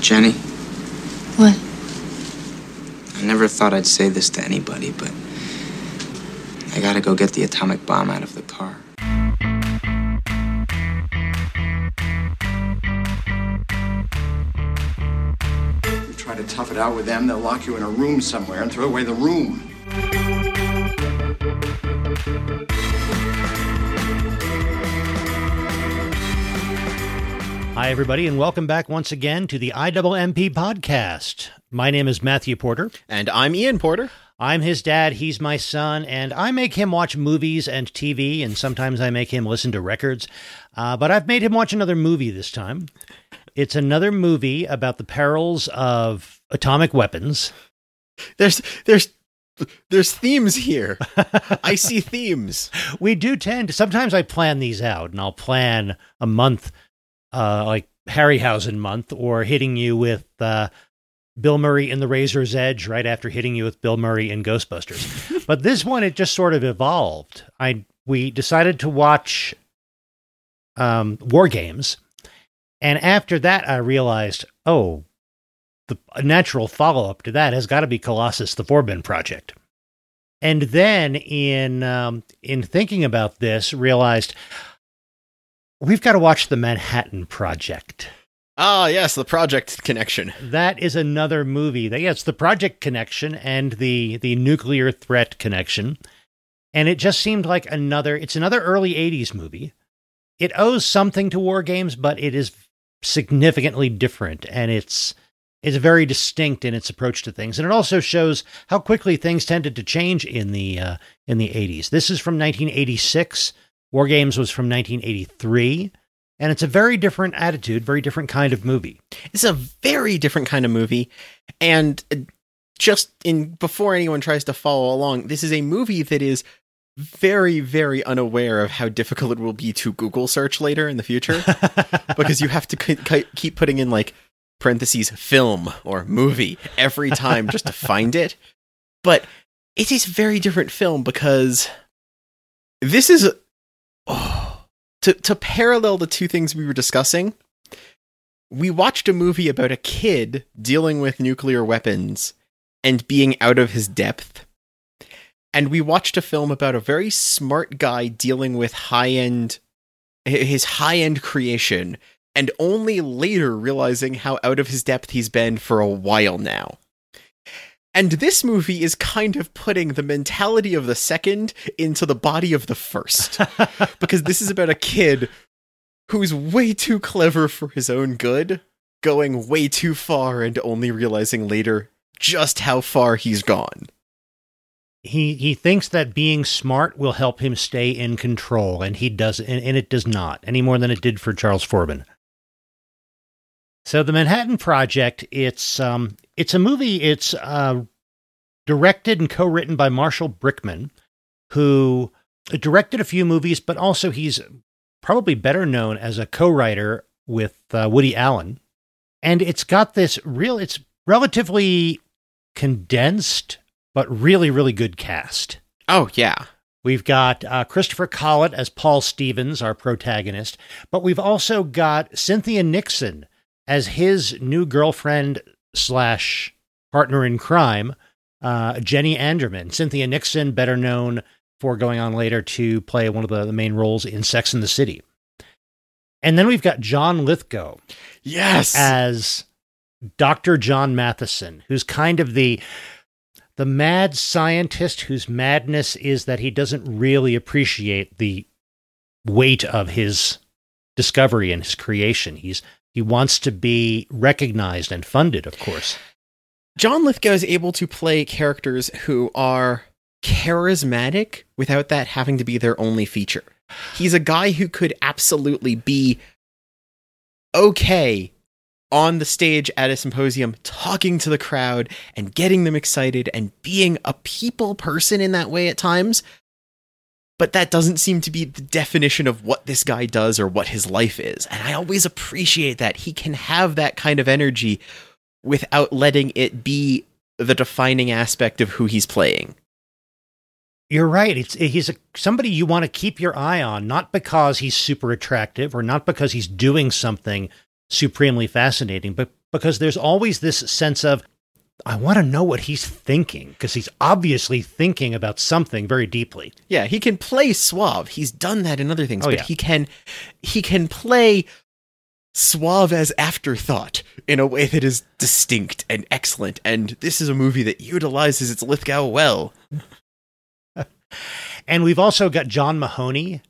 Jenny, What? I never thought I'd say this to anybody, but I gotta go get the atomic bomb out of the car. You try to tough it out with them, they'll lock you in a room somewhere and throw away the room. Hi, everybody, and welcome back once again to the IWMP podcast. My name is Matthew Porter. And I'm Ian Porter. I'm his dad, he's my son, and I make him watch movies and TV, and sometimes I make him listen to records. Uh, but I've made him watch another movie this time. It's another movie about the perils of atomic weapons. There's there's there's themes here. I see themes. We do tend to, sometimes I plan these out, and I'll plan a month, uh, like Harryhausen month, or hitting you with uh, Bill Murray in The Razor's Edge right after hitting you with Bill Murray in Ghostbusters. but this one, it just sort of evolved. I we decided to watch um, War Games, and after that, I realized, oh, the a natural follow up to that has got to be Colossus: The Forbin Project. And then, in um, in thinking about this, realized we've got to watch the Manhattan Project. Ah, yes, the project connection. That is another movie. That yeah, it's the Project Connection and the the nuclear threat connection, and it just seemed like another. It's another early '80s movie. It owes something to War Games, but it is significantly different, and it's it's very distinct in its approach to things, and it also shows how quickly things tended to change in the uh, in the '80s. This is from 1986. War Games was from 1983. And it's a very different attitude, very different kind of movie. It's a very different kind of movie. And uh, just in before anyone tries to follow along, this is a movie that is very, very unaware of how difficult it will be to Google search later in the future because you have to keep putting in like parentheses film or movie every time just to find it. But it is a very different film because this is oh, to to parallel the two things we were discussing. We watched a movie about a kid dealing with nuclear weapons and being out of his depth. And we watched a film about a very smart guy dealing with high-end his high-end creation and only later realizing how out of his depth he's been for a while now. And this movie is kind of putting the mentality of the second into the body of the first. because this is about a kid who's way too clever for his own good, going way too far and only realizing later just how far he's gone. He he thinks that being smart will help him stay in control, and he does, and, and it does not any more than it did for Charles Forbin. So the Manhattan Project, it's um, it's a movie. It's uh, directed and co-written by Marshall Brickman, who directed a few movies, but also he's probably better known as a co-writer with uh, Woody Allen. And it's got this real. It's relatively condensed, but really, really good cast. Oh, yeah. We've got uh, Christopher Collett as Paul Stevens, our protagonist, but we've also got Cynthia Nixon as his new girlfriend slash partner in crime, uh, Jenny Anderman. Cynthia Nixon, better known for going on later to play one of the, the main roles in Sex and the City. And then we've got John Lithgow Yes. as Dr. John Mathewson, who's kind of the the mad scientist whose madness is that he doesn't really appreciate the weight of his discovery and his creation. He's he wants to be recognized and funded, of course. John Lithgow is able to play characters who are charismatic without that having to be their only feature. He's a guy who could absolutely be okay on the stage at a symposium talking to the crowd and getting them excited and being a people person in that way at times. But that doesn't seem to be the definition of what this guy does or what his life is. And I always appreciate that. He can have that kind of energy without letting it be the defining aspect of who he's playing. You're right. It's he's a, somebody you want to keep your eye on, not because he's super attractive or not because he's doing something supremely fascinating, but because there's always this sense of I want to know what he's thinking because he's obviously thinking about something very deeply. Yeah, he can play suave. He's done that in other things, Oh, but yeah. he can he can play suave as afterthought in a way that is distinct and excellent. And this is a movie that utilizes its Lithgow well. And we've also got John Mahoney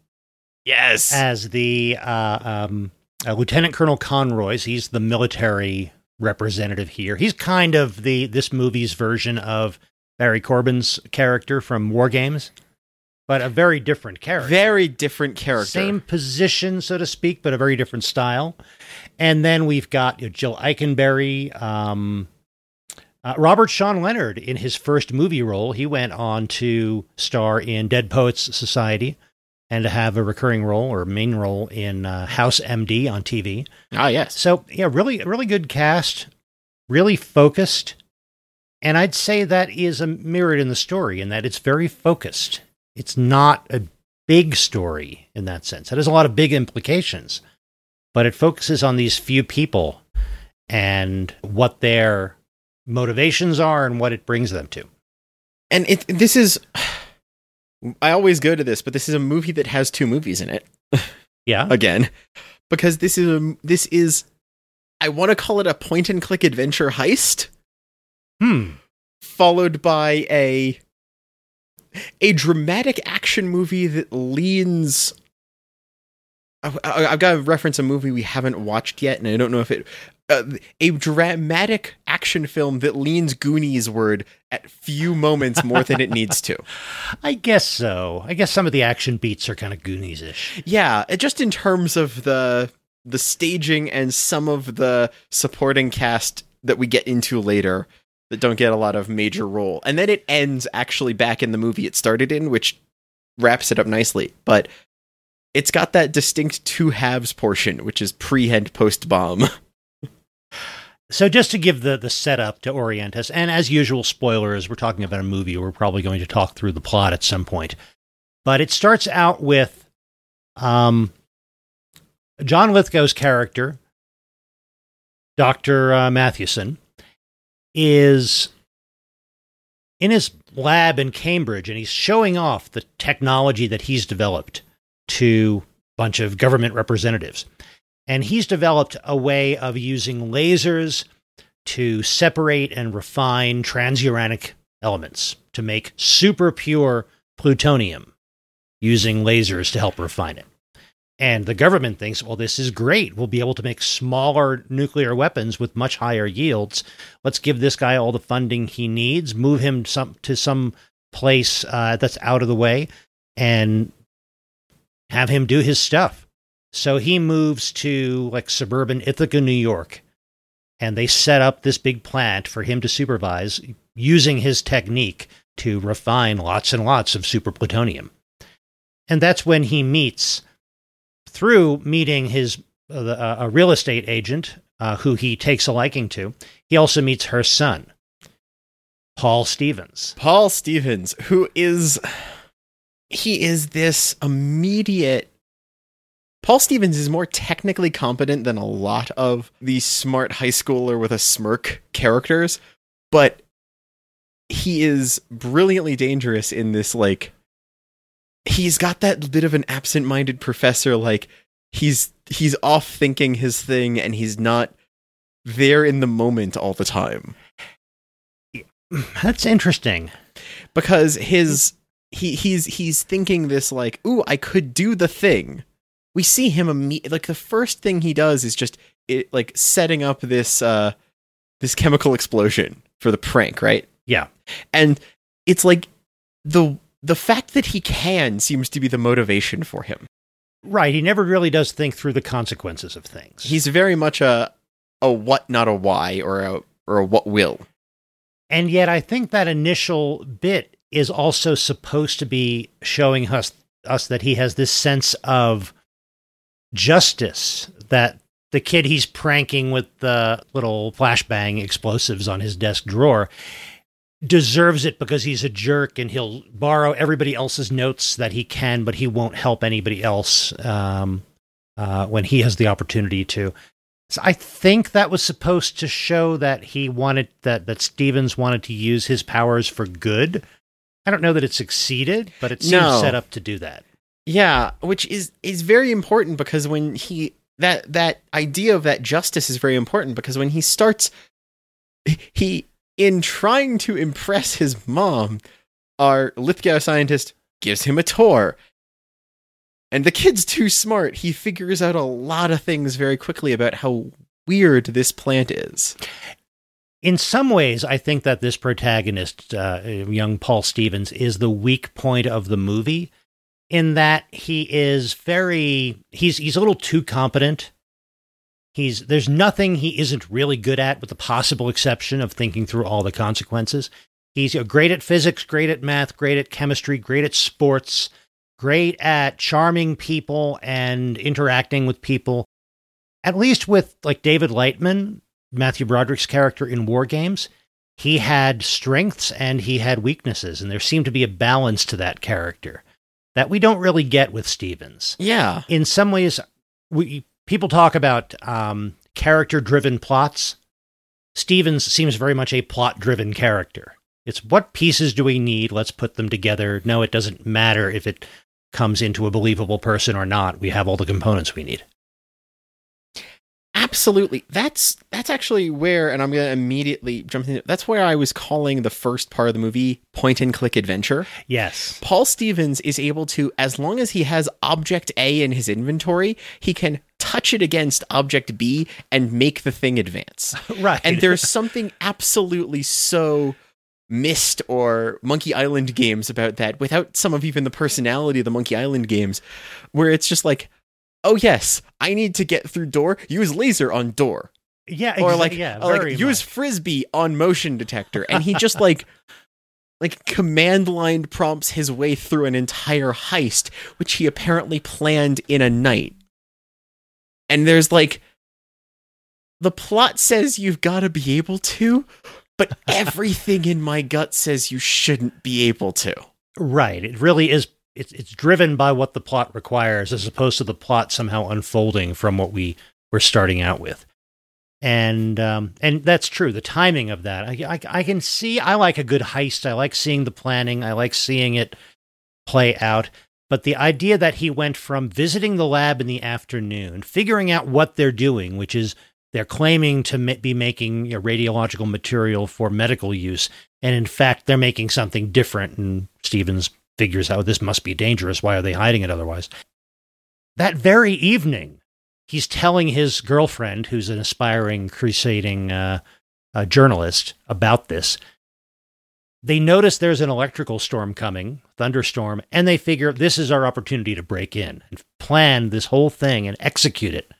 Yes. as the uh, um, uh, Lieutenant Colonel Conroy's. He's the military representative here. He's kind of the this movie's version of Barry Corbin's character from War Games, but a very different character. Very different character. Same position, so to speak, but a very different style. And then we've got you know, Jill Eikenberry, um, uh, Robert Sean Leonard in his first movie role. He went on to star in Dead Poets Society and to have a recurring role or main role in uh, House MD on TV. Ah, yes. So yeah, really, really good cast, really focused, and I'd say that is a mirrored in the story in that it's very focused. It's not a big story in that sense. It has a lot of big implications, but it focuses on these few people and what their motivations are and what it brings them to. And it this is I always go to this, but this is a movie that has two movies in it. Yeah, again because this is a this is I want to call it a point and click adventure heist hmm. followed by a a dramatic action movie that leans I, I've got to reference a movie we haven't watched yet and I don't know if it uh, a dramatic action film that leans Goonies word at few moments more than it needs to. I guess so. I guess some of the action beats are kind of Goonies ish. Yeah, it- just in terms of the the staging and some of the supporting cast that we get into later that don't get a lot of major role. And then it ends actually back in the movie it started in, which wraps it up nicely. But it's got that distinct two halves portion, which is pre and post bomb. So just to give the the setup to orient us, and as usual, spoilers. We're talking about a movie. We're probably going to talk through the plot at some point, but it starts out with, um, John Lithgow's character, Doctor uh, Mathewson, is in his lab in Cambridge, and he's showing off the technology that he's developed to a bunch of government representatives and he's developed a way of using lasers to separate and refine transuranic elements to make super pure plutonium using lasers to help refine it. And the government thinks, well, this is great. We'll be able to make smaller nuclear weapons with much higher yields. Let's give this guy all the funding he needs, move him some to some place uh, that's out of the way, and have him do his stuff. So he moves to like suburban Ithaca, New York, and they set up this big plant for him to supervise using his technique to refine lots and lots of super plutonium. And that's when he meets, through meeting his uh, uh, a real estate agent uh, who he takes a liking to. He also meets her son, Paul Stevens. Paul Stevens, who is he is this immediate Paul Stevens is more technically competent than a lot of the smart high schooler with a smirk characters, but he is brilliantly dangerous in this like he's got that bit of an absent-minded professor like he's he's off thinking his thing and he's not there in the moment all the time That's interesting. because his he he's he's thinking this like ooh i could do the thing we see him imme- like the first thing he does is just it like setting up this uh this chemical explosion for the prank right Yeah. and it's like the the fact that he can seems to be the motivation for him Right. He never really does think through the consequences of things. he's very much a a what not a why or a or a what will And yet, I think that initial bit is also supposed to be showing us us that he has this sense of justice that the kid he's pranking with the little flashbang explosives on his desk drawer deserves it because he's a jerk and he'll borrow everybody else's notes that he can, but he won't help anybody else um, uh, when he has the opportunity to. So I think that was supposed to show that he wanted that that Stevens wanted to use his powers for good. I don't know that it succeeded, but it seems No. set up to do that. Yeah, which is is very important because when he that that idea of that justice is very important because when he starts he in trying to impress his mom, our Lithgow scientist gives him a tour. And the kid's too smart. He figures out a lot of things very quickly about how weird this plant is. In some ways, I think that this protagonist, uh, young Paul Stevens, is the weak point of the movie. In that he is very he's he's a little too competent. He's there's nothing he isn't really good at, with the possible exception of thinking through all the consequences. He's great at physics, great at math, great at chemistry, great at sports, great at charming people and interacting with people. At least with like David Lightman, Matthew Broderick's character in War Games, he had strengths and he had weaknesses, and there seemed to be a balance to that character that we don't really get with Stevens. Yeah. In some ways, we people talk about um, character-driven plots. Stevens seems very much a plot-driven character. It's what pieces do we need? Let's put them together. No, it doesn't matter if it comes into a believable person or not. We have all the components we need. Absolutely. That's that's actually where and I'm going to immediately jump in. That's where I was calling the first part of the movie point and click adventure. Yes. Paul Stevens is able to as long as he has object A in his inventory, he can touch it against object B and make the thing advance. Right. And there's something absolutely so Myst or Monkey Island games about that without some of even the personality of the Monkey Island games, where it's just like, oh yes, I need to get through door, use laser on door. yeah, Or like, yeah, or like very use much. frisbee on motion detector. And he just like like command line prompts his way through an entire heist, which he apparently planned in a night. And there's like the plot says you've got to be able to, but everything in my gut says you shouldn't be able to. Right. It really is. It's it's driven by what the plot requires, as opposed to the plot somehow unfolding from what we were starting out with. And um, and that's true. The timing of that, I, I I can see. I like a good heist. I like seeing the planning. I like seeing it play out. But the idea that he went from visiting the lab in the afternoon, figuring out what they're doing, which is they're claiming to be making you know, radiological material for medical use, and in fact they're making something different. And Stevens figures out this must be dangerous. Why are they hiding it otherwise? That very evening, he's telling his girlfriend, who's an aspiring crusading uh, uh, journalist, about this. They notice there's an electrical storm coming, thunderstorm, and they figure this is our opportunity to break in and plan this whole thing and execute it.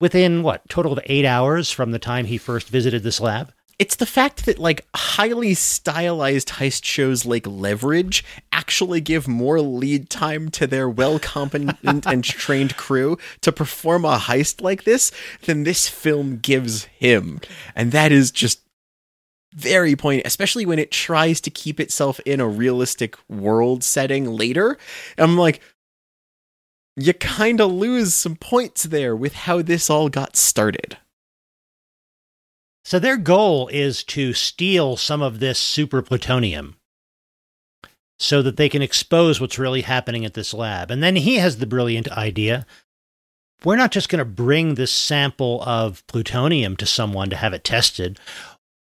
Within what, total of eight hours from the time he first visited this lab? It's the fact that like highly stylized heist shows like Leverage actually give more lead time to their well competent and trained crew to perform a heist like this than this film gives him. And that is just very poignant, especially when it tries to keep itself in a realistic world setting later. I'm like, you kind of lose some points there with how this all got started. So their goal is to steal some of this super plutonium so that they can expose what's really happening at this lab. And then he has the brilliant idea we're not just going to bring this sample of plutonium to someone to have it tested.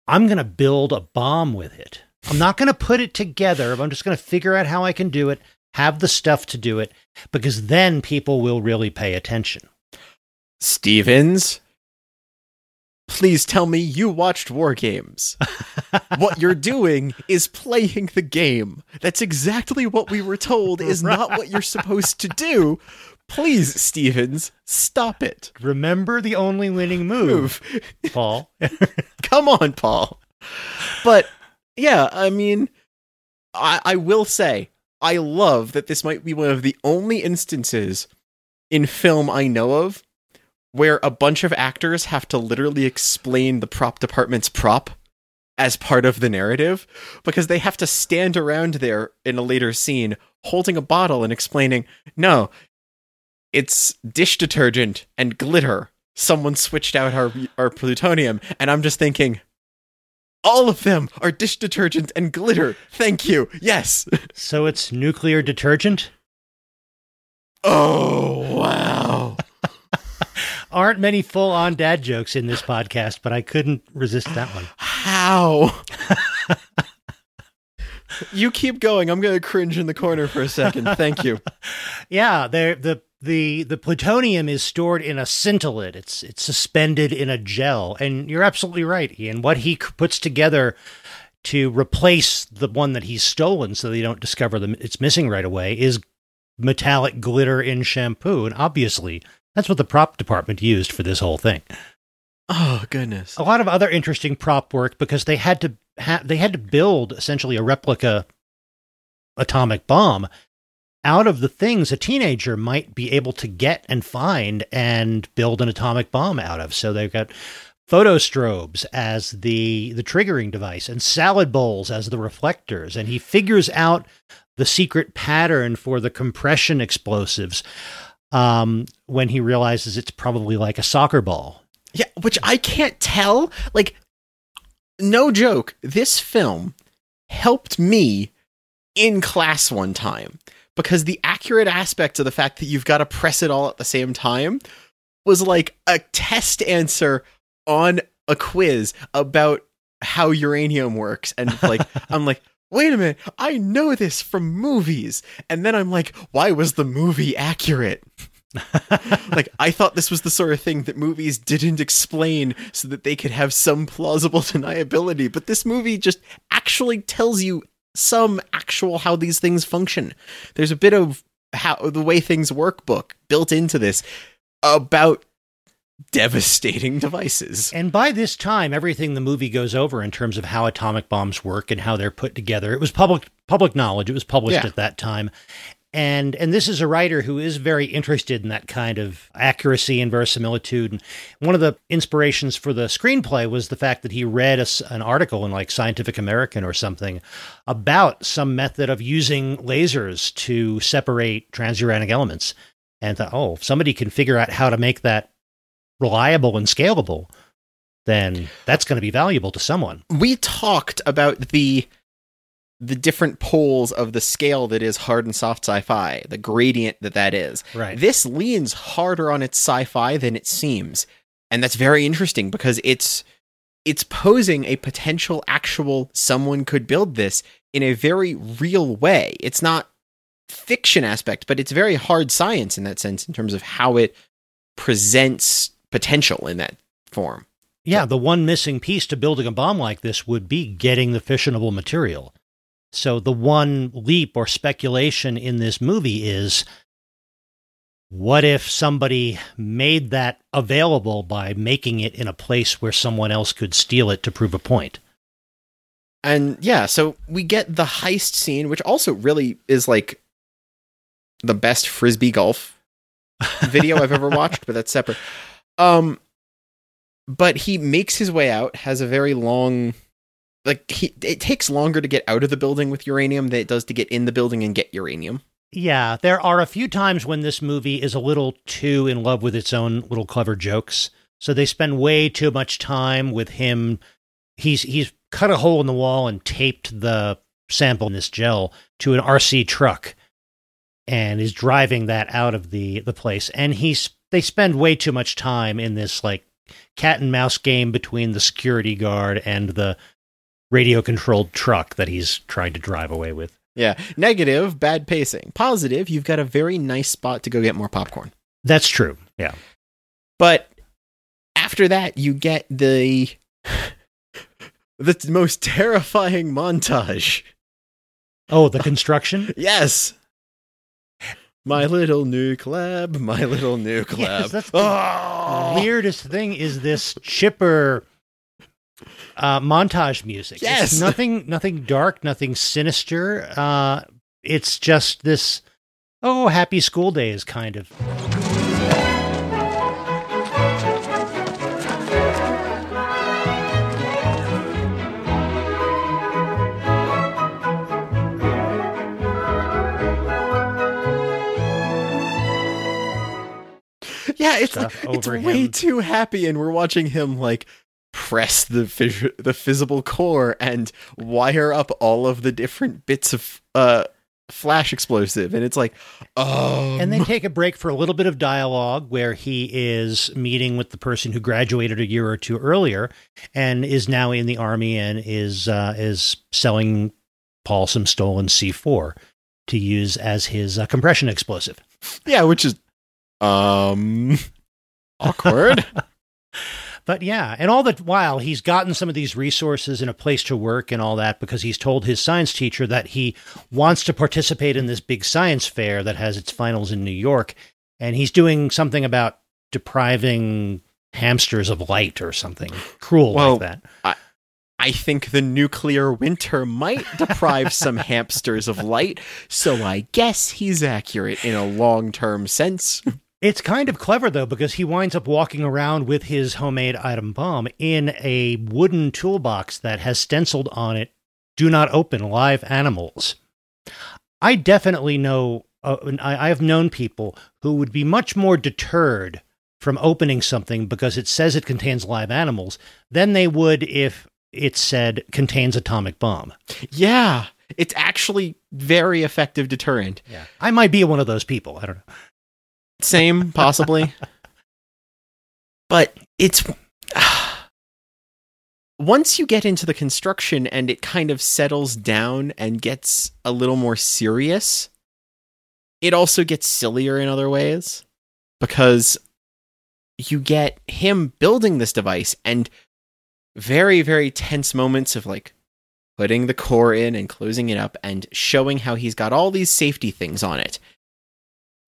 I'm going to build a bomb with it. I'm not going to put it together. I'm just going to figure out how I can do it, have the stuff to do it, because then people will really pay attention. Stevens, please tell me you watched War Games. what you're doing is playing the game. That's exactly what we were told is not what you're supposed to do. Please, Stevens, stop it. Remember the only winning move, Move. Paul. Come on, Paul. But yeah, I mean, I, I will say, I love that this might be one of the only instances in film I know of where a bunch of actors have to literally explain the prop department's prop as part of the narrative because they have to stand around there in a later scene holding a bottle and explaining, no, it's dish detergent and glitter. someone switched out our our plutonium, and I'm just thinking, all of them are dish detergent and glitter. Thank you. Yes. So it's nuclear detergent? Oh wow. Aren't many full on dad jokes in this podcast, but I couldn't resist that one. How? you keep going. I'm going to cringe in the corner for a second. Thank you. Yeah, there the the the plutonium is stored in a scintillant. It's it's suspended in a gel, and you're absolutely right, Ian. What he puts together to replace the one that he's stolen, so they don't discover them it's missing right away, is metallic glitter in shampoo, and obviously that's what the prop department used for this whole thing. Oh goodness. A lot of other interesting prop work because they had to ha- they had to build essentially a replica atomic bomb out of the things a teenager might be able to get and find and build an atomic bomb out of. So they've got photostrobes as the the triggering device and salad bowls as the reflectors and he figures out the secret pattern for the compression explosives um, when he realizes it's probably like a soccer ball. Yeah, which I can't tell. Like, no joke. This film helped me in class one time because the accurate aspect of the fact that you've got to press it all at the same time was like a test answer on a quiz about how uranium works. And like, I'm like, wait a minute, I know this from movies. And then I'm like, why was the movie accurate? like I thought this was the sort of thing that movies didn't explain so that they could have some plausible deniability, but this movie just actually tells you some actual how these things function. There's a bit of how the way things work book built into this about devastating devices. And by this time, everything the movie goes over in terms of how atomic bombs work and how they're put together, it was public public knowledge. It was published Yeah. at that time. And and this is a writer who is very interested in that kind of accuracy and verisimilitude. And one of the inspirations for the screenplay was the fact that he read a an article in like Scientific American or something about some method of using lasers to separate transuranic elements. And thought, oh, if somebody can figure out how to make that reliable and scalable, then that's going to be valuable to someone. we talked about the the different poles of the scale that is hard and soft sci-fi, the gradient that that is. Right. This leans harder on its sci-fi than it seems, and that's very interesting because it's it's posing a potential actual someone could build this in a very real way. It's not fiction aspect, but it's very hard science in that sense in terms of how it presents potential in that form. Yeah, the one missing piece to building a bomb like this would be getting the fissionable material. So the one leap or speculation in this movie is what if somebody made that available by making it in a place where someone else could steal it to prove a point? And yeah, so we get the heist scene, which also really is like the best frisbee golf video I've ever watched, but that's separate. Um, but he makes his way out, has a very long, like he. It takes longer to get out of the building with uranium than it does to get in the building and get uranium. Yeah, there are a few times when this movie is a little too in love with its own little clever jokes. So they spend way too much time with him. He's he's cut a hole in the wall and taped the sample in this gel to an RC truck and is driving that out of the the place and he's they spend way too much time in this like cat and mouse game between the security guard and the radio controlled truck that he's trying to drive away with. Yeah, negative, bad pacing. Positive, you've got a very nice spot to go get more popcorn. That's true. Yeah. But after that, you get the the most terrifying montage. Oh, the construction? Yes. My little nuke lab, my little nuke lab. Yes, that's the Oh! weirdest thing is this chipper uh, montage music. Yes. It's nothing, nothing dark, nothing sinister. Uh, it's just this, oh, happy school days kind of. Yeah, it's like, it's over way too happy, and we're watching him like press the vis- the visible core and wire up all of the different bits of uh flash explosive, and it's like, oh, And they take a break for a little bit of dialogue where he is meeting with the person who graduated a year or two earlier and is now in the army and is uh, is selling Paul some stolen C4 to use as his uh, compression explosive. yeah, which is um awkward. But yeah, and all the while he's gotten some of these resources and a place to work and all that because he's told his science teacher that he wants to participate in this big science fair that has its finals in New York. And he's doing something about depriving hamsters of light or something cruel Well, like that. I think the nuclear winter might deprive some hamsters of light, so I guess he's accurate in a long term sense. It's kind of clever though because he winds up walking around with his homemade atom bomb in a wooden toolbox that has stenciled on it "Do not open live animals." I definitely know uh, I I have known people who would be much more deterred from opening something because it says it contains live animals than they would if it said contains atomic bomb. Yeah, it's actually very effective deterrent. Yeah. I might be one of those people. I don't know. Same, possibly. but it's once you get into the construction and it kind of settles down and gets a little more serious, it also gets sillier in other ways because you get him building this device and very, very tense moments of like putting the core in and closing it up and showing how he's got all these safety things on it.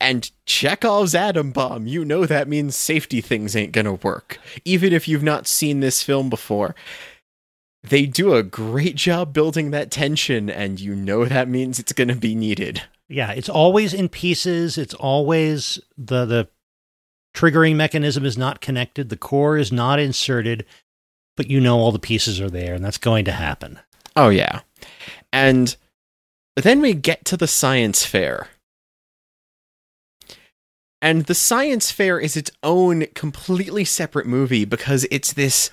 And Chekhov's atom bomb, you know that means safety things ain't gonna work. Even if you've not seen this film before. They do a great job building that tension, and you know that means it's gonna be needed. Yeah, it's always in pieces. It's always the the triggering mechanism is not connected. The core is not inserted, but you know all the pieces are there, and that's going to happen. Oh, yeah. And then we get to the science fair. And the science fair is its own completely separate movie because it's this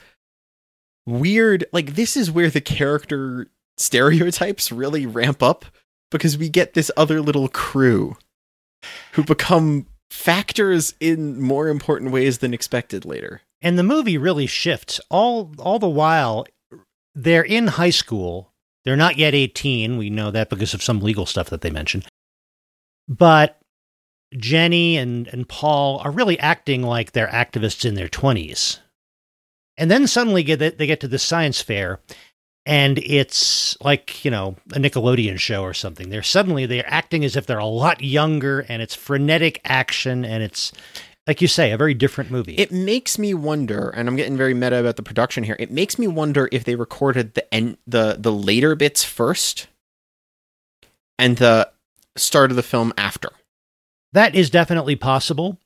weird, like, this is where the character stereotypes really ramp up because we get this other little crew who become factors in more important ways than expected later. And the movie really shifts all all the while. They're in high school. They're not yet eighteen. We know that because of some legal stuff that they mentioned. But Jenny and and Paul are really acting like they're activists in their twenties. And then suddenly get they get to the science fair, and it's like you know a Nickelodeon show or something. They're suddenly they're acting as if they're a lot younger, and it's frenetic action, and it's like you say, a very different movie. It makes me wonder, and I'm getting very meta about the production here. It makes me wonder if they recorded the end, the the later bits first, and the start of the film after. That is definitely possible.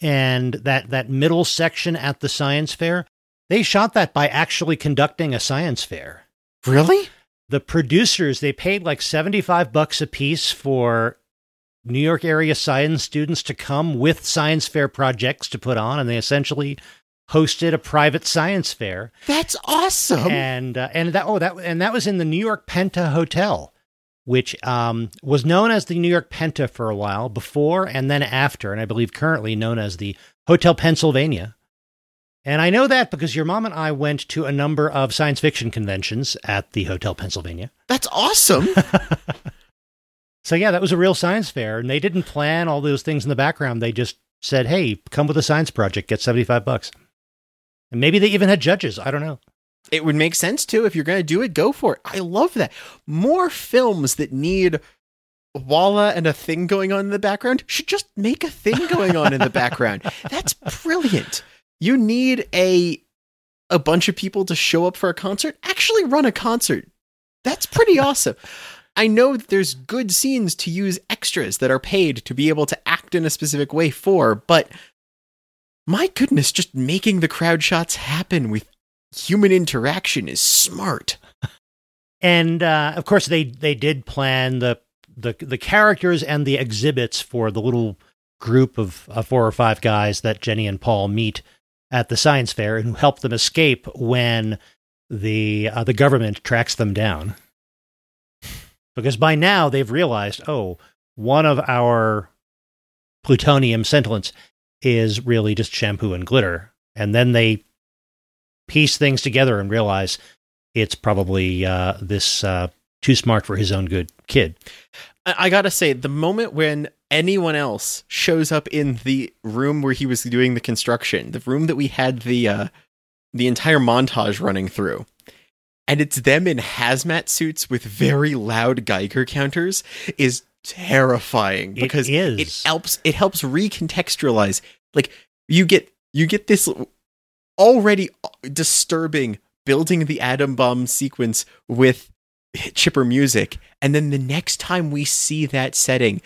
And that, that middle section at the science fair, they shot that by actually conducting a science fair. Really? The producers, they paid like 75 bucks a piece for New York area science students to come with science fair projects to put on, and they essentially hosted a private science fair. That's awesome. and uh, and that oh that and that was in the New York Penta Hotel, which um, was known as the New York Penta for a while before and then after, and I believe currently known as the Hotel Pennsylvania. And I know that because your mom and I went to a number of science fiction conventions at the Hotel Pennsylvania. That's awesome. So yeah, that was a real science fair, and they didn't plan all those things in the background. They just said, "Hey, come with a science project, get seventy-five bucks." And maybe they even had judges. I don't know. It would make sense too if you're going to do it. Go for it. I love that. More films that need Walla and a thing going on in the background should just make a thing going on in the background. That's brilliant. You need a a bunch of people to show up for a concert. Actually, run a concert. That's pretty awesome. I know that there's good scenes to use extras that are paid to be able to act in a specific way for, but my goodness, just making the crowd shots happen with human interaction is smart. And uh, of course, they they did plan the the the characters and the exhibits for the little group of uh, four or five guys that Jenny and Paul meet at the science fair and who help them escape when the uh, the government tracks them down. Because by now they've realized, oh, one of our plutonium scintillant is really just shampoo and glitter, and then they piece things together and realize it's probably uh, this uh, too smart for his own good kid. I, I gotta say, the moment when anyone else shows up in the room where he was doing the construction, the room that we had the uh, the entire montage running through, and it's them in hazmat suits with very loud Geiger counters, is terrifying because is. it helps it helps recontextualize. Like you get you get this already disturbing building the atom bomb sequence with chipper music. And then the next time we see that setting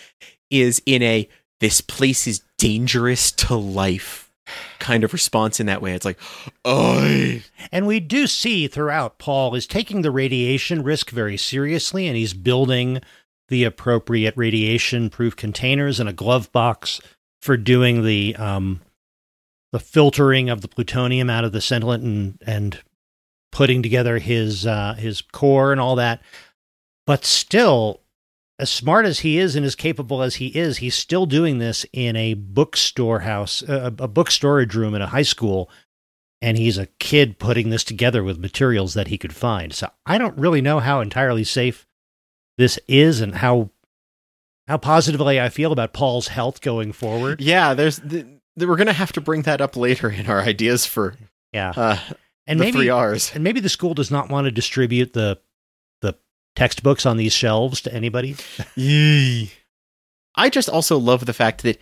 is in a this place is dangerous to life kind of response in that way. It's like oh And we do see throughout Paul is taking the radiation risk very seriously, and he's building the appropriate radiation proof containers and a glove box for doing the um, the filtering of the plutonium out of the scintillant and and putting together his uh, his core and all that. But still, as smart as he is and as capable as he is, he's still doing this in a bookstore house, a, a book storage room in a high school and he's a kid putting this together with materials that he could find. So I don't really know how entirely safe this is and how how positively I feel about Paul's health going forward. yeah there's the, we're gonna have to bring that up later in our ideas for Yeah. uh And the maybe three r's and maybe the school does not want to distribute the the textbooks on these shelves to anybody. I just also love the fact that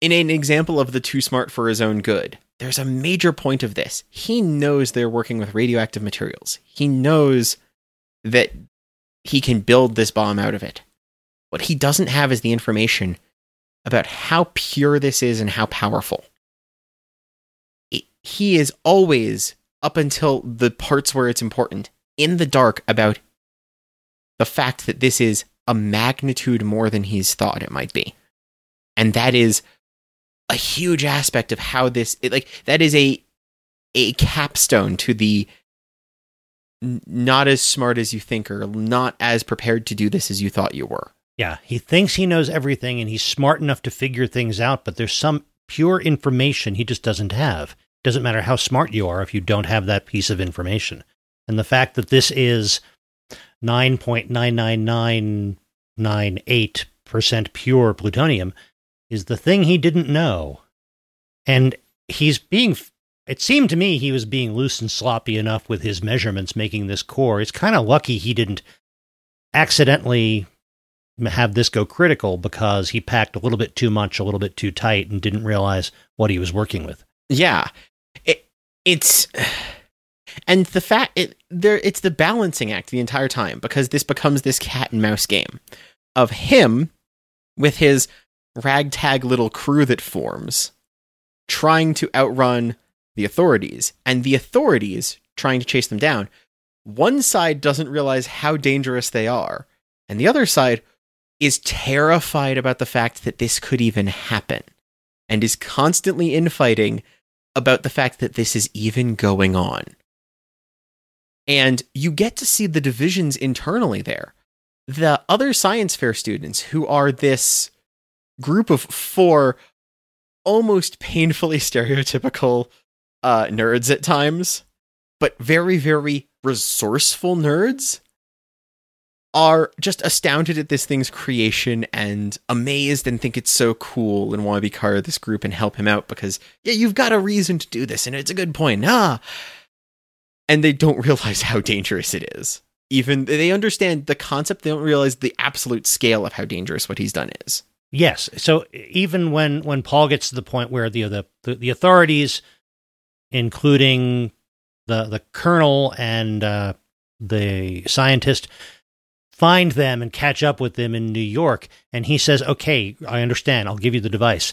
in an example of the too smart for his own good, there's a major point of this. He knows they're working with radioactive materials. He knows that he can build this bomb out of it. What he doesn't have is the information about how pure this is and how powerful. It- he is always, up until the parts where it's important, in the dark about the fact that this is a magnitude more than he's thought it might be. And that is a huge aspect of how this it, like that is a a capstone to the n- not as smart as you think or not as prepared to do this as you thought you were. Yeah, he thinks he knows everything and he's smart enough to figure things out, but there's some pure information he just doesn't have. Doesn't matter how smart you are if you don't have that piece of information. And the fact that this is 9.99998% pure plutonium is the thing he didn't know. And he's being it seemed to me he was being loose and sloppy enough with his measurements making this core. It's kind of lucky he didn't accidentally have this go critical because he packed a little bit too much, a little bit too tight, and didn't realize what he was working with. Yeah. It, it's and the fact it there it's the balancing act the entire time because this becomes this cat and mouse game of him with his ragtag little crew that forms trying to outrun the authorities and the authorities trying to chase them down. One side doesn't realize how dangerous they are, and the other side is terrified about the fact that this could even happen and is constantly infighting about the fact that this is even going on. And you get to see the divisions internally there. The other science fair students, who are this group of four almost painfully stereotypical uh, nerds at times, but very, very resourceful nerds, are just astounded at this thing's creation and amazed and think it's so cool and want to be part of this group and help him out because, yeah, you've got a reason to do this and it's a good point. Ah. And they don't realize how dangerous it is. Even they understand the concept, they don't realize the absolute scale of how dangerous what he's done is. Yes. So even when when Paul gets to the point where the the the, authorities, including the the colonel and uh, the scientist, find them and catch up with them in New York, and he says, "Okay, I understand. I'll give you the device."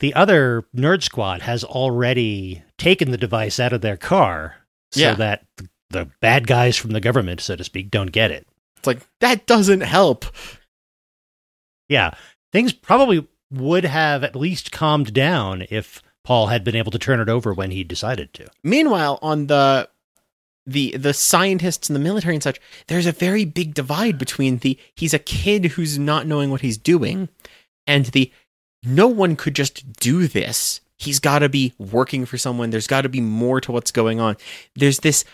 The other nerd squad has already taken the device out of their car so Yeah. that the, the bad guys from the government, so to speak, don't get it. It's like, that doesn't help. Yeah, things probably would have at least calmed down if Paul had been able to turn it over when he decided to. Meanwhile, on the the the scientists and the military and such, there's a very big divide between the he's a kid who's not knowing what he's doing and the no one could just do this. He's got to be working for someone. There's got to be more to what's going on. There's this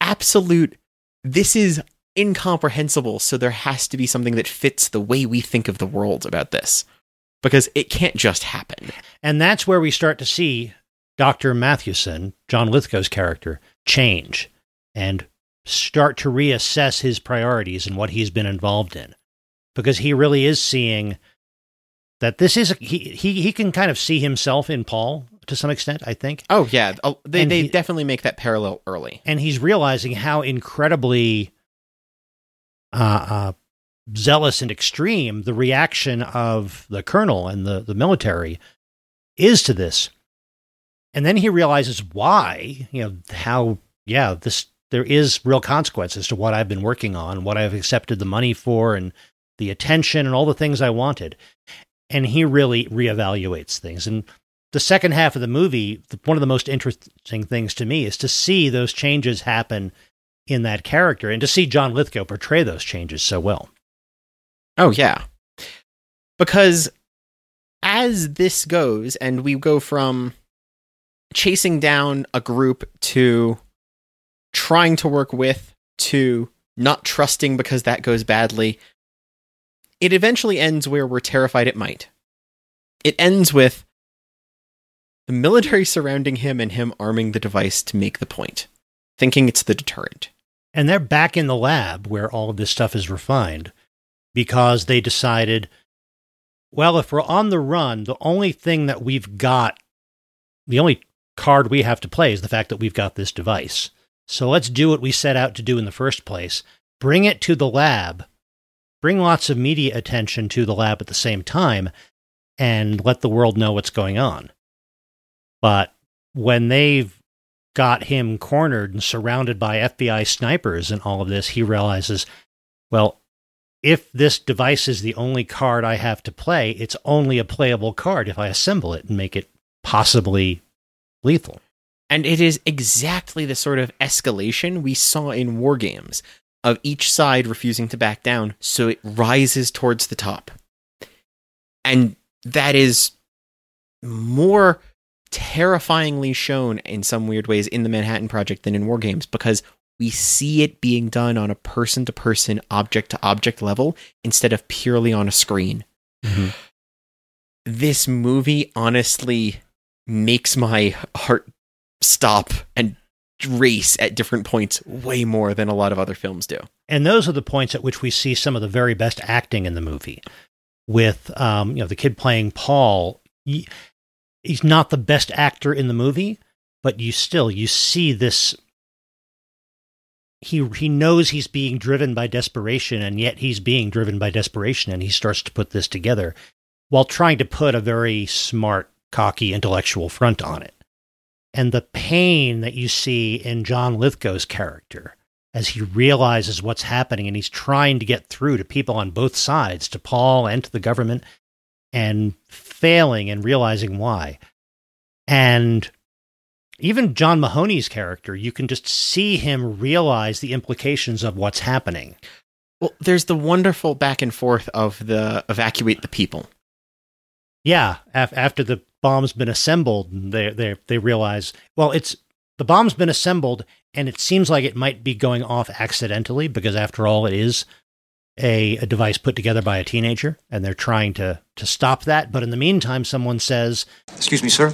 absolute this is incomprehensible, so there has to be something that fits the way we think of the world about this. Because it can't just happen. And that's where we start to see Dr. Mathewson, John Lithgow's character, change and start to reassess his priorities and what he's been involved in. Because he really is seeing that this is he he he can kind of see himself in Paul to some extent, I think. Oh yeah, Oh, they And they he- definitely make that parallel early. And he's realizing how incredibly uh, uh, zealous and extreme the reaction of the colonel and the, the military is to this. And then he realizes why, you know, how, yeah, this, there is real consequences to what I've been working on, what I've accepted the money for, and the attention and all the things I wanted. And he really reevaluates things. And the second half of the movie, one of the most interesting things to me is to see those changes happen in that character and to see John Lithgow portray those changes so well. Oh yeah. Because as this goes and we go from chasing down a group to trying to work with to not trusting because that goes badly, it eventually ends where we're terrified it might. It ends with the military surrounding him and him arming the device to make the point, thinking it's the deterrent. And they're back in the lab where all of this stuff is refined because they decided, well, if we're on the run, the only thing that we've got, the only card we have to play is the fact that we've got this device. So let's do what we set out to do in the first place bring it to the lab, bring lots of media attention to the lab at the same time, and let the world know what's going on. But when they've got him cornered and surrounded by FBI snipers and all of this, he realizes, well, if this device is the only card I have to play, it's only a playable card if I assemble it and make it possibly lethal. And it is exactly the sort of escalation we saw in war games of each side refusing to back down, so it rises towards the top. And that is more terrifyingly shown in some weird ways in the Manhattan Project than in war games because we see it being done on a person to person, object to object level instead of purely on a screen. Mm-hmm. This movie honestly makes my heart stop and race at different points way more than a lot of other films do. And those are the points at which we see some of the very best acting in the movie. With um, you know the kid playing Paul, he- he's not the best actor in the movie, but you still you see this. He he knows he's being driven by desperation, and yet he's being driven by desperation, and he starts to put this together while trying to put a very smart, cocky, intellectual front on it. And the pain that you see in John Lithgow's character as he realizes what's happening and he's trying to get through to people on both sides, to Paul and to the government, and failing and realizing why. And even John Mahoney's character, you can just see him realize the implications of what's happening. Well, there's the wonderful back and forth of the evacuate the people. Yeah, af- after the bomb's been assembled, they they they realize well, it's the bomb's been assembled, and it seems like it might be going off accidentally because after all, it is a, a device put together by a teenager, and they're trying to to stop that. But in the meantime, someone says, Excuse me, sir.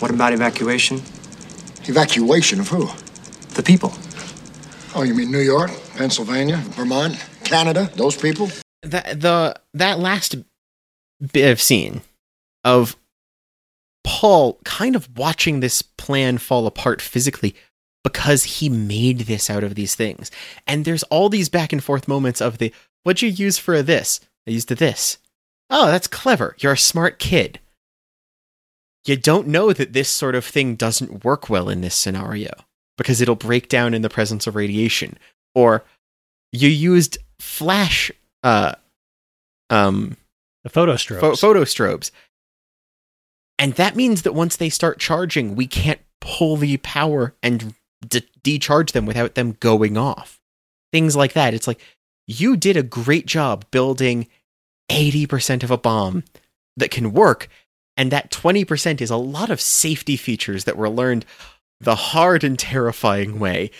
What about evacuation? Evacuation of who? The people. Oh, you mean New York, Pennsylvania, Vermont, Canada? Those people? That the that last bit of scene of Paul kind of watching this plan fall apart physically because he made this out of these things. And there's all these back and forth moments of the what'd you use for a this? I used a this. Oh, that's clever. You're a smart kid. You don't know that this sort of thing doesn't work well in this scenario because it'll break down in the presence of radiation. Or you used flash uh um "The photo strobes." pho- photo strobes And that means that once they start charging, we can't pull the power and de- decharge them without them going off. Things like that. It's like, you did a great job building 80% of a bomb that can work. And that 20% is a lot of safety features that were learned the hard and terrifying way.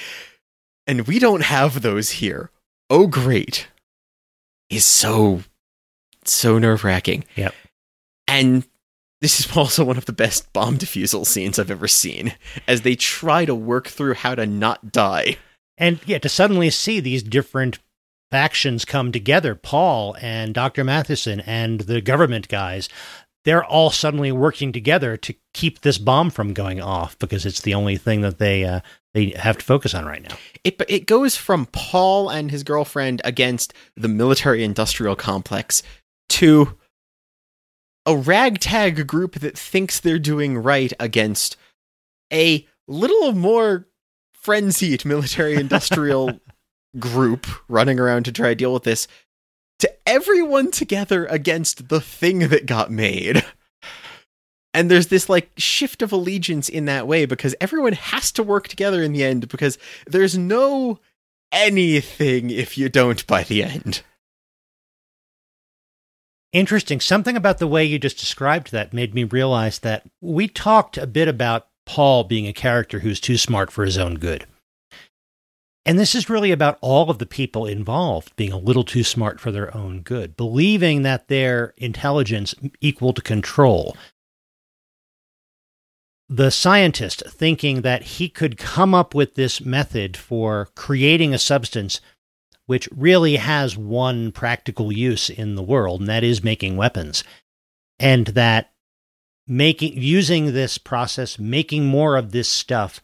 And we don't have those here. Oh, great. Is so, so nerve wracking. Yep. And this is also one of the best bomb defusal scenes I've ever seen, as they try to work through how to not die. And yeah, to suddenly see these different factions come together, Paul and Dr. Mathewson and the government guys, they're all suddenly working together to keep this bomb from going off because it's the only thing that they uh, they have to focus on right now. It it goes from Paul and his girlfriend against the military industrial complex to a ragtag group that thinks they're doing right against a little more frenzied military industrial group running around to try to deal with this to everyone together against the thing that got made. And there's this like shift of allegiance in that way because everyone has to work together in the end because there's no anything if you don't by the end. Interesting. Something about the way you just described that made me realize that we talked a bit about Paul being a character who's too smart for his own good. And this is really about all of the people involved being a little too smart for their own good, believing that their intelligence equal to control. The scientist thinking that he could come up with this method for creating a substance which really has one practical use in the world, and that is making weapons. And that making using this process, making more of this stuff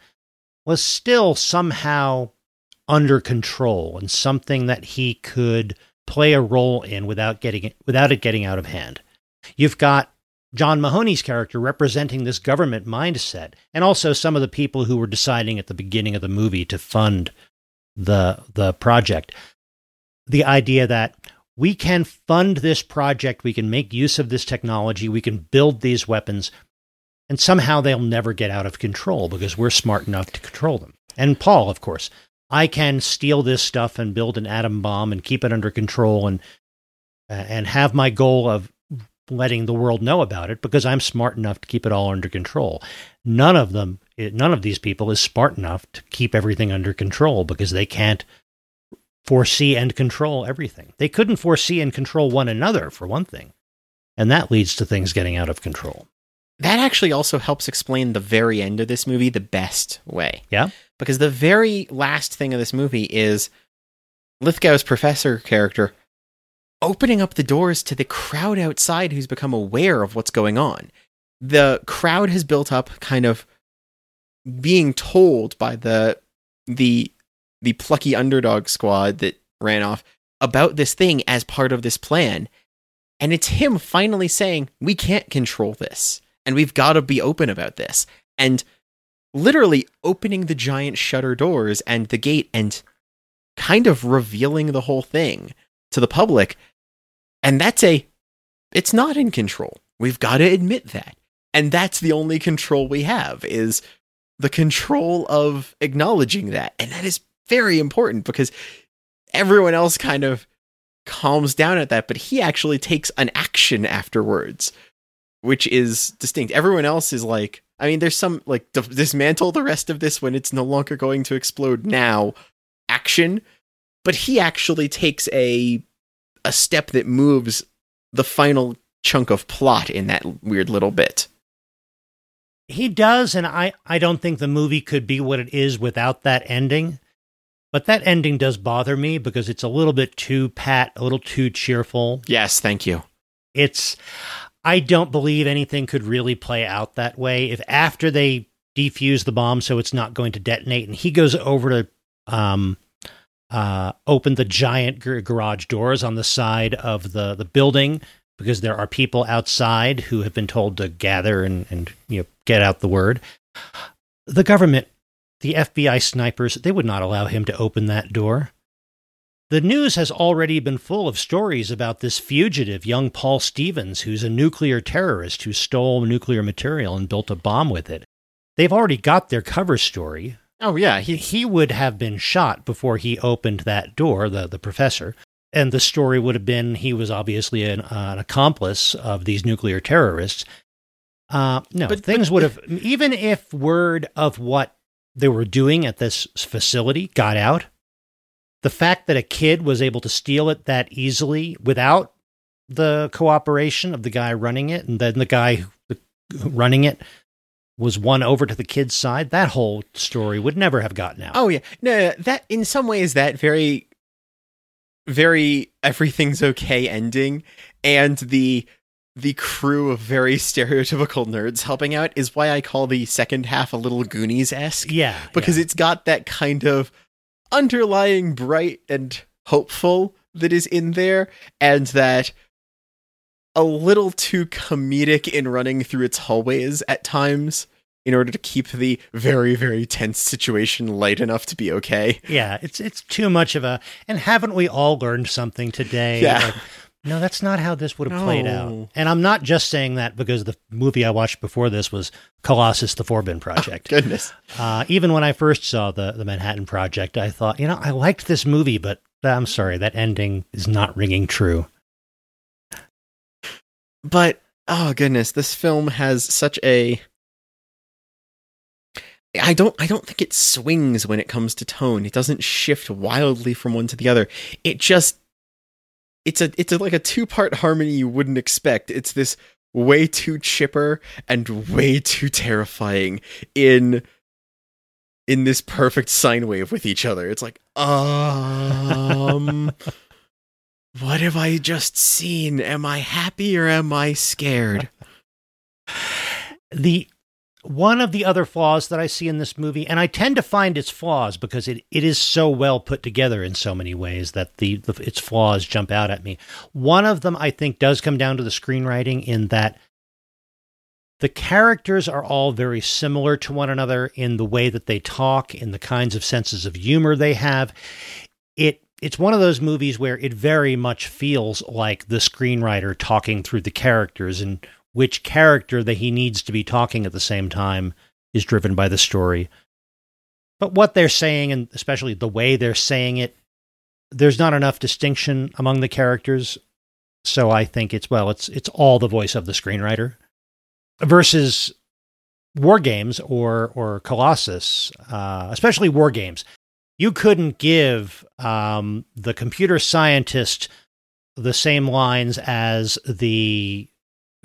was still somehow under control and something that he could play a role in without getting it, without it getting out of hand. You've got John Mahoney's character representing this government mindset, and also some of the people who were deciding at the beginning of the movie to fund the the project. The idea that we can fund this project, we can make use of this technology, we can build these weapons, and somehow they'll never get out of control because we're smart enough to control them. And Paul, of course, I can steal this stuff and build an atom bomb and keep it under control and uh, and have my goal of letting the world know about it because I'm smart enough to keep it all under control. None of them eh, none of these people is smart enough to keep everything under control because they can't foresee and control everything. They couldn't foresee and control one another for one thing. And that leads to things getting out of control. That actually also helps explain the very end of this movie the best way. Yeah. Because the very last thing of this movie is Lithgow's professor character opening up the doors to the crowd outside who's become aware of what's going on. The crowd has built up kind of being told by the the the plucky underdog squad that ran off about this thing as part of this plan. And it's him finally saying, We can't control this. And we've got to be open about this. And literally opening the giant shutter doors and the gate and kind of revealing the whole thing to the public. And that's a, it's not in control. We've got to admit that. And that's the only control we have is the control of acknowledging that. And that is very important because everyone else kind of calms down at that, but he actually takes an action afterwards, which is distinct. Everyone else is like, I mean, there's some like dismantle the rest of this when it's no longer going to explode now action, but he actually takes a a step that moves the final chunk of plot in that weird little bit. He does, and I, I don't think the movie could be what it is without that ending. But that ending does bother me because it's a little bit too pat, a little too cheerful. Yes, thank you. It's I don't believe anything could really play out that way. If after they defuse the bomb so it's not going to detonate and he goes over to um uh open the giant garage doors on the side of the the building because there are people outside who have been told to gather and and you know get out the word. The government, the FBI snipers, they would not allow him to open that door. The news has already been full of stories about this fugitive, young Paul Stephens, who's a nuclear terrorist who stole nuclear material and built a bomb with it. They've already got their cover story. Oh yeah, he He would have been shot before he opened that door, the, the professor. And the story would have been he was obviously an, an accomplice of these nuclear terrorists. Uh, no, But- things but- would have, even if word of what they were doing at this facility got out, the fact that a kid was able to steal it that easily without the cooperation of the guy running it, and then the guy running it was won over to the kid's side, that whole story would never have gotten out. Oh yeah, no, that in some ways that very, very everything's okay ending, and the the crew of very stereotypical nerds helping out is why I call the second half a little Goonies esque yeah, because yeah. it's got that kind of underlying bright and hopeful that is in there, and that a little too comedic in running through its hallways at times in order to keep the very very tense situation light enough to be okay. yeah, it's it's too much of a. And haven't we all learned something today? Yeah. Like, no, that's not how this would have played out. And I'm not just saying that because the movie I watched before this was Colossus: The Forbin Project. Goodness. Uh, even when I first saw the the Manhattan Project, I thought, you know, I liked this movie, but I'm sorry, that ending is not ringing true. But oh goodness, this film has such a I don't I don't think it swings when it comes to tone. It doesn't shift wildly from one to the other. It just it's a it's a, like a two-part harmony you wouldn't expect. It's this way too chipper and way too terrifying in in this perfect sine wave with each other. It's like, um what have I just seen? Am I happy or am I scared? the one of the other flaws that I see in this movie, and I tend to find its flaws because it, it is so well put together in so many ways that the, the its flaws jump out at me. One of them I think does come down to the screenwriting in that the characters are all very similar to one another in the way that they talk, in the kinds of senses of humor they have. It it's one of those movies where it very much feels like the screenwriter talking through the characters and which character that he needs to be talking at the same time is driven by the story. But what they're saying, and especially the way they're saying it, there's not enough distinction among the characters. So I think it's well, it's it's all the voice of the screenwriter versus war games or or Colossus, uh, especially war games. You couldn't give um, the computer scientist the same lines as the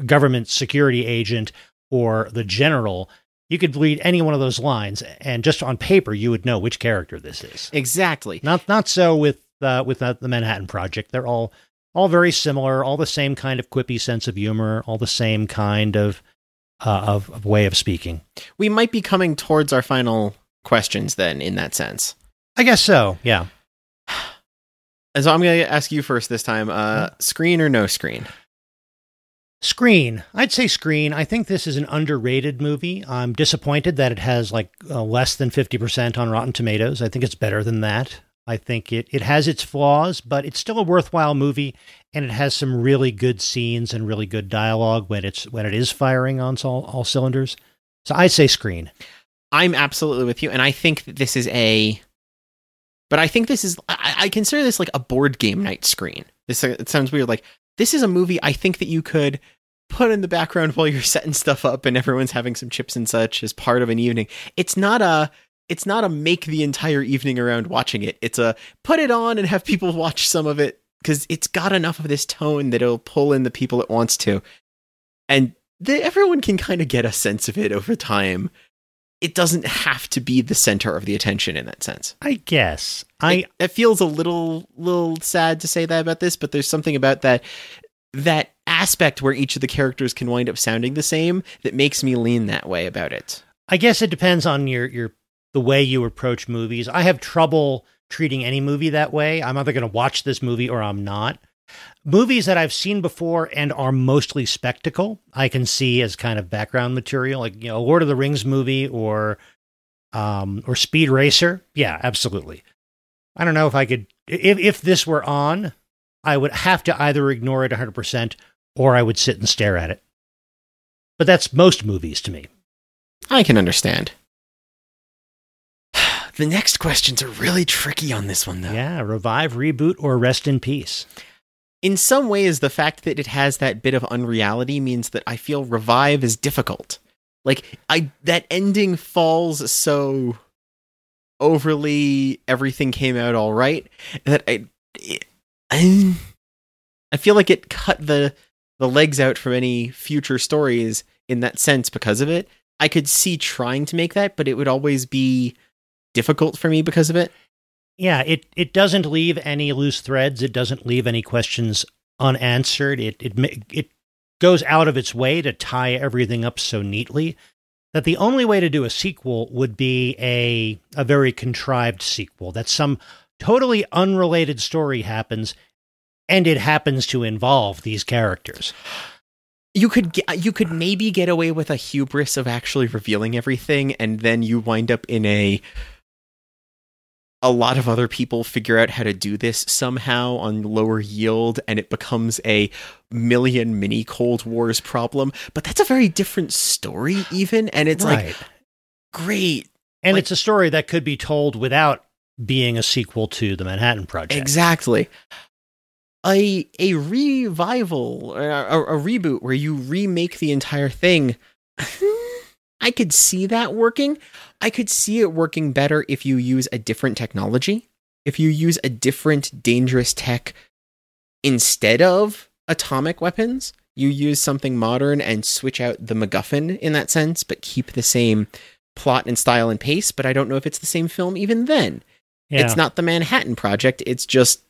government security agent or the general. You could read any one of those lines, and just on paper, you would know which character this is. Exactly. Not not so with uh, with uh, the Manhattan Project. They're all all very similar, all the same kind of quippy sense of humor, all the same kind of uh, of, of way of speaking. We might be coming towards our final questions then in that sense. I guess so. Yeah. And so I'm going to ask you first this time, uh screen or no screen? Screen. I'd say screen. I think this is an underrated movie. I'm disappointed that it has like uh, less than 50% on Rotten Tomatoes. I think it's better than that. I think it, it has its flaws, but it's still a worthwhile movie and it has some really good scenes and really good dialogue when it's when it is firing on all, all cylinders. So I'd say screen. I'm absolutely with you and I think that this is a but I think this is I, I consider this like a board game night screen. This it sounds weird like this is a movie I think that you could put in the background while you're setting stuff up and everyone's having some chips and such as part of an evening. It's not a it's not a make the entire evening around watching it. It's a put it on and have people watch some of it because it's got enough of this tone that it'll pull in the people it wants to. And the, everyone can kind of get a sense of it over time. It doesn't have to be the center of the attention in that sense. I guess. I it, it feels a little little sad to say that about this, but there's something about that that aspect where each of the characters can wind up sounding the same that makes me lean that way about it. I guess it depends on your your the way you approach movies. I have trouble treating any movie that way. I'm either going to watch this movie or I'm not. Movies that I've seen before and are mostly spectacle, I can see as kind of background material, like you know, Lord of the Rings movie or um or Speed Racer. Yeah, absolutely. I don't know if I could if if this were on, I would have to either ignore it 100% or I would sit and stare at it. But that's most movies to me. I can understand. The next questions are really tricky on this one, though. Yeah, revive, reboot, or rest in peace. In some ways, the fact that it has that bit of unreality means that I feel revive is difficult. Like I that ending falls so overly everything came out all right that I I, I feel like it cut the the legs out from any future stories in that sense because of it. I could see trying to make that, but it would always be difficult for me because of it. Yeah, it it doesn't leave any loose threads. It doesn't leave any questions unanswered. It it it goes out of its way to tie everything up so neatly that the only way to do a sequel would be a a very contrived sequel. That some totally unrelated story happens and it happens to involve these characters. You could you could maybe get away with a hubris of actually revealing everything, and then you wind up in a a lot of other people figure out how to do this somehow on lower yield and it becomes a million mini cold wars problem. But that's a very different story even and it's like great. And like- it's a story that could be told without being a sequel to the Manhattan Project. exactly. A a revival or a, a reboot where you remake the entire thing i could see that working i could see it working better if you use a different technology if you use a different dangerous tech instead of atomic weapons you use something modern and switch out the macguffin in that sense but keep the same plot and style and pace but i don't know if it's the same film even then Yeah. it's not the Manhattan Project. It's just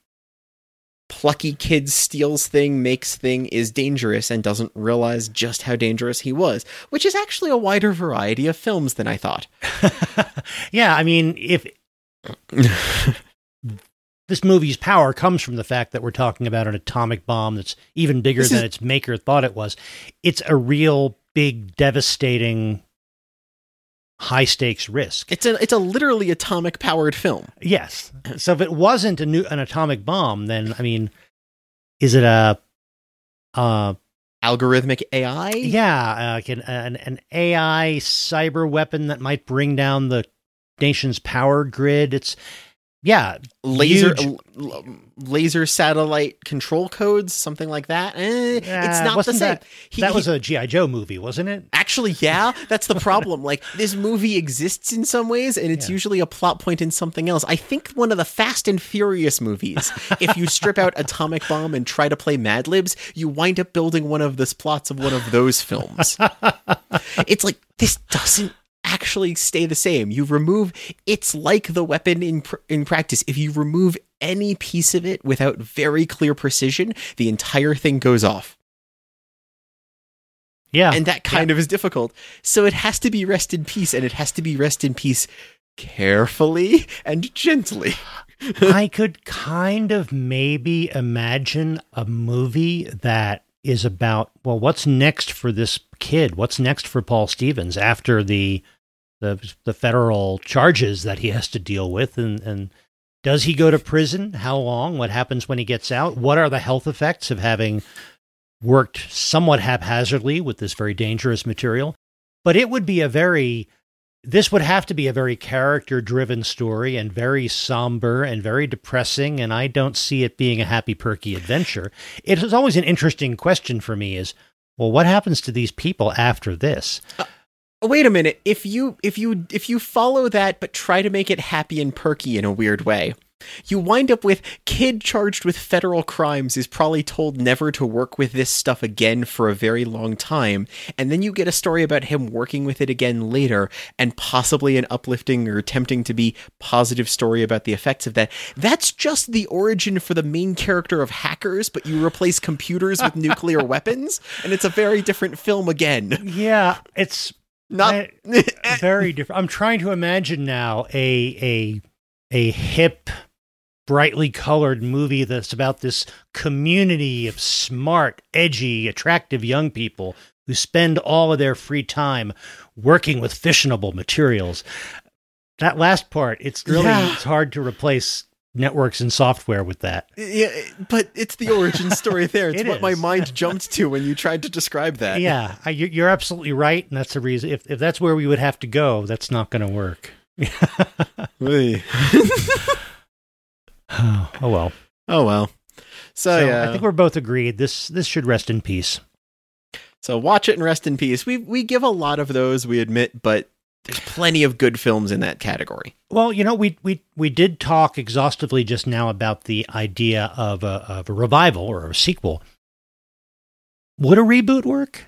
plucky kid steals thing, makes thing, is dangerous, and doesn't realize just how dangerous he was, which is actually a wider variety of films than I thought. yeah, I mean, if this movie's power comes from the fact that we're talking about an atomic bomb that's even bigger This than is- its maker thought it was, it's a real big, devastating, high stakes risk. It's a it's a literally atomic powered film. Yes. So if it wasn't a new an atomic bomb, then I mean, is it a uh Algorithmic AI. yeah, uh, like an, an an AI cyber weapon that might bring down the nation's power grid? It's yeah, Laser Huge. l- l- laser satellite control codes, something like that. Eh, it's Uh, not the same. that- He- that he- was a GI Joe movie, wasn't it? Actually, yeah, that's the problem. like this movie exists in some ways, and it's Yeah. usually a plot point in something else. I think one of the Fast and Furious movies. if you strip out Atomic Bomb and try to play Mad Libs, you wind up building one of the plots of one of those films. it's like this doesn't actually stay the same. You remove it's like the weapon in pr- in practice. If you remove any piece of it without very clear precision, the entire thing goes off Yeah, and that kind of is difficult. So it has to be rest in peace, and it has to be rest in peace carefully and gently. I could kind of maybe imagine a movie that is about well, what's next for this kid? What's next for Paul Stephens after the the the federal charges that he has to deal with, and and does he go to prison? How long? What happens when he gets out? What are the health effects of having worked somewhat haphazardly with this very dangerous material? But it would be a very this would have to be a very character driven story and very somber and very depressing and i don't see it being a happy perky adventure it is always an interesting question for me is well what happens to these people after this uh, Oh, wait a minute. If you if you if you follow that but try to make it happy and perky in a weird way, you wind up with kid charged with federal crimes is probably told never to work with this stuff again for a very long time, and then you get a story about him working with it again later and possibly an uplifting or attempting to be positive story about the effects of that. That's just the origin for the main character of hackers, but you replace computers with nuclear weapons and it's a very different film again. yeah it's Not I- eh. very different. I'm trying to imagine now a a a hip brightly colored movie that's about this community of smart edgy attractive young people who spend all of their free time working with fissionable materials. That last part it's really Yeah. it's hard to replace networks and software with that. Yeah, but it's the origin story there. It's It what my mind jumped to when you tried to describe that. Yeah, I, you- you're absolutely right, and that's the reason. If if that's where we would have to go, that's not going to work. Oy. oh well. Oh well. So, So yeah. I uh, think we're both agreed. This this should rest in peace. So watch it and rest in peace. We we give a lot of those, we admit, but there's plenty of good films in that category. Well, you know, we we we did talk exhaustively just now about the idea of a of a revival or a sequel. Would a reboot work?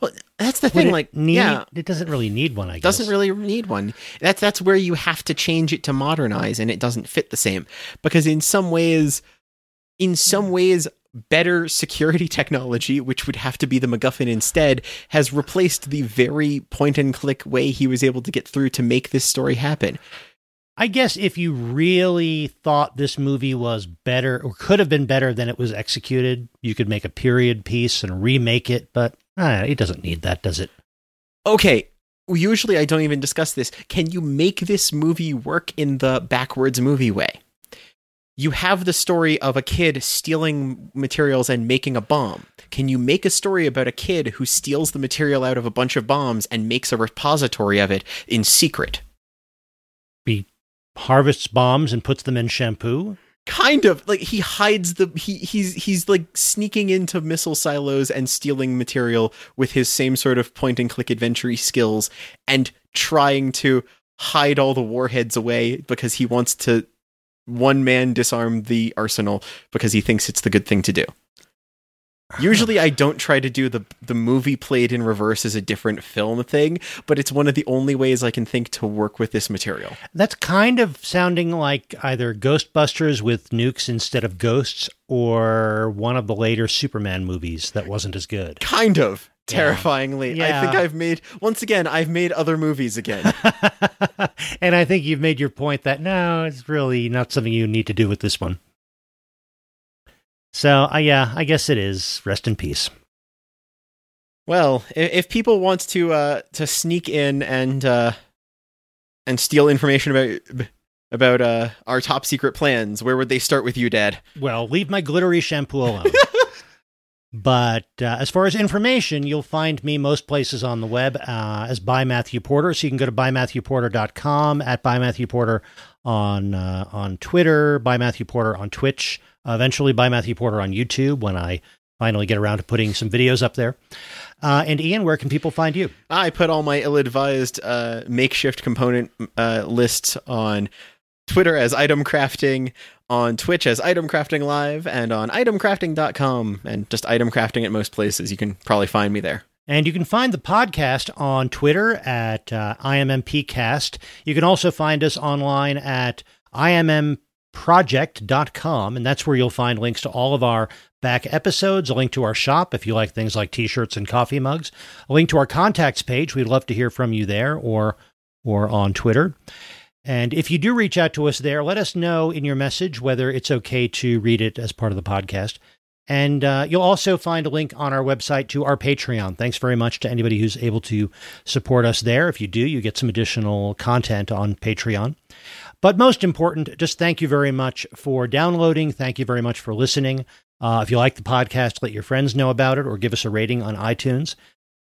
Well, that's the Would thing. it Like, need, yeah, it doesn't really need one. I guess doesn't really need one. That's that's where you have to change it to modernize, and it doesn't fit the same because in some ways, in some ways, better security technology, which would have to be the MacGuffin instead, has replaced the very point and click way he was able to get through to make this story happen. I guess if you really thought this movie was better or could have been better than it was executed, you could make a period piece and remake it. But uh, it doesn't need that, does it? Okay. Usually, I don't even discuss this. Can you make this movie work in the backwards movie way? You have the story of a kid stealing materials and making a bomb. Can you make a story about a kid who steals the material out of a bunch of bombs and makes a repository of it in secret? He harvests bombs and puts them in shampoo. Kind of like he hides the he he's he's like sneaking into missile silos and stealing material with his same sort of point and click adventure skills and trying to hide all the warheads away because he wants to one man disarm the arsenal because he thinks it's the good thing to do. Usually I don't try to do the the movie played in reverse as a different film thing, but it's one of the only ways I can think to work with this material. That's kind of sounding like either Ghostbusters with nukes instead of ghosts or one of the later Superman movies that wasn't as good. kind of Yeah. terrifyingly. I think I've made once again. I've made other movies again. and I think you've made your point that no, it's really not something you need to do with this one. So, uh, yeah, I guess it is. Rest in peace. well, if people want to uh, to sneak in and uh, and steal information about about uh, our top secret plans, where would they start with you, Dad? Well, leave my glittery shampoo alone. but uh, as far as information, you'll find me most places on the web uh, as by Matthew Porter. So you can go to bymatthewporter.com, at by Matthew Porter on uh, on Twitter, by Matthew Porter on Twitch, eventually by Matthew Porter on YouTube when I finally get around to putting some videos up there. Uh, and Ian, where can people find you? I put all my ill-advised uh, makeshift component uh, lists on Twitter as item crafting, on Twitch as item crafting live, and on itemcrafting.com, and just item crafting at most places. You can probably find me there. And you can find the podcast on Twitter at uh, IMMPcast. You can also find us online at IMMproject.com, and that's where you'll find links to all of our back episodes, a link to our shop if you like things like t-shirts and coffee mugs, a link to our contacts page. We'd love to hear from you there or or on Twitter. And if you do reach out to us there, let us know in your message whether it's okay to read it as part of the podcast. And uh, you'll also find a link on our website to our Patreon. Thanks very much to anybody who's able to support us there. If you do, you get some additional content on Patreon. But most important, just thank you very much for downloading. Thank you very much for listening. Uh, if you like the podcast, let your friends know about it or give us a rating on iTunes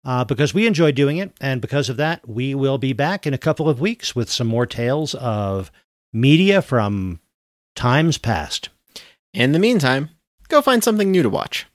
uh, because we enjoy doing it. And because of that, we will be back in a couple of weeks with some more tales of media from times past. In the meantime, go find something new to watch.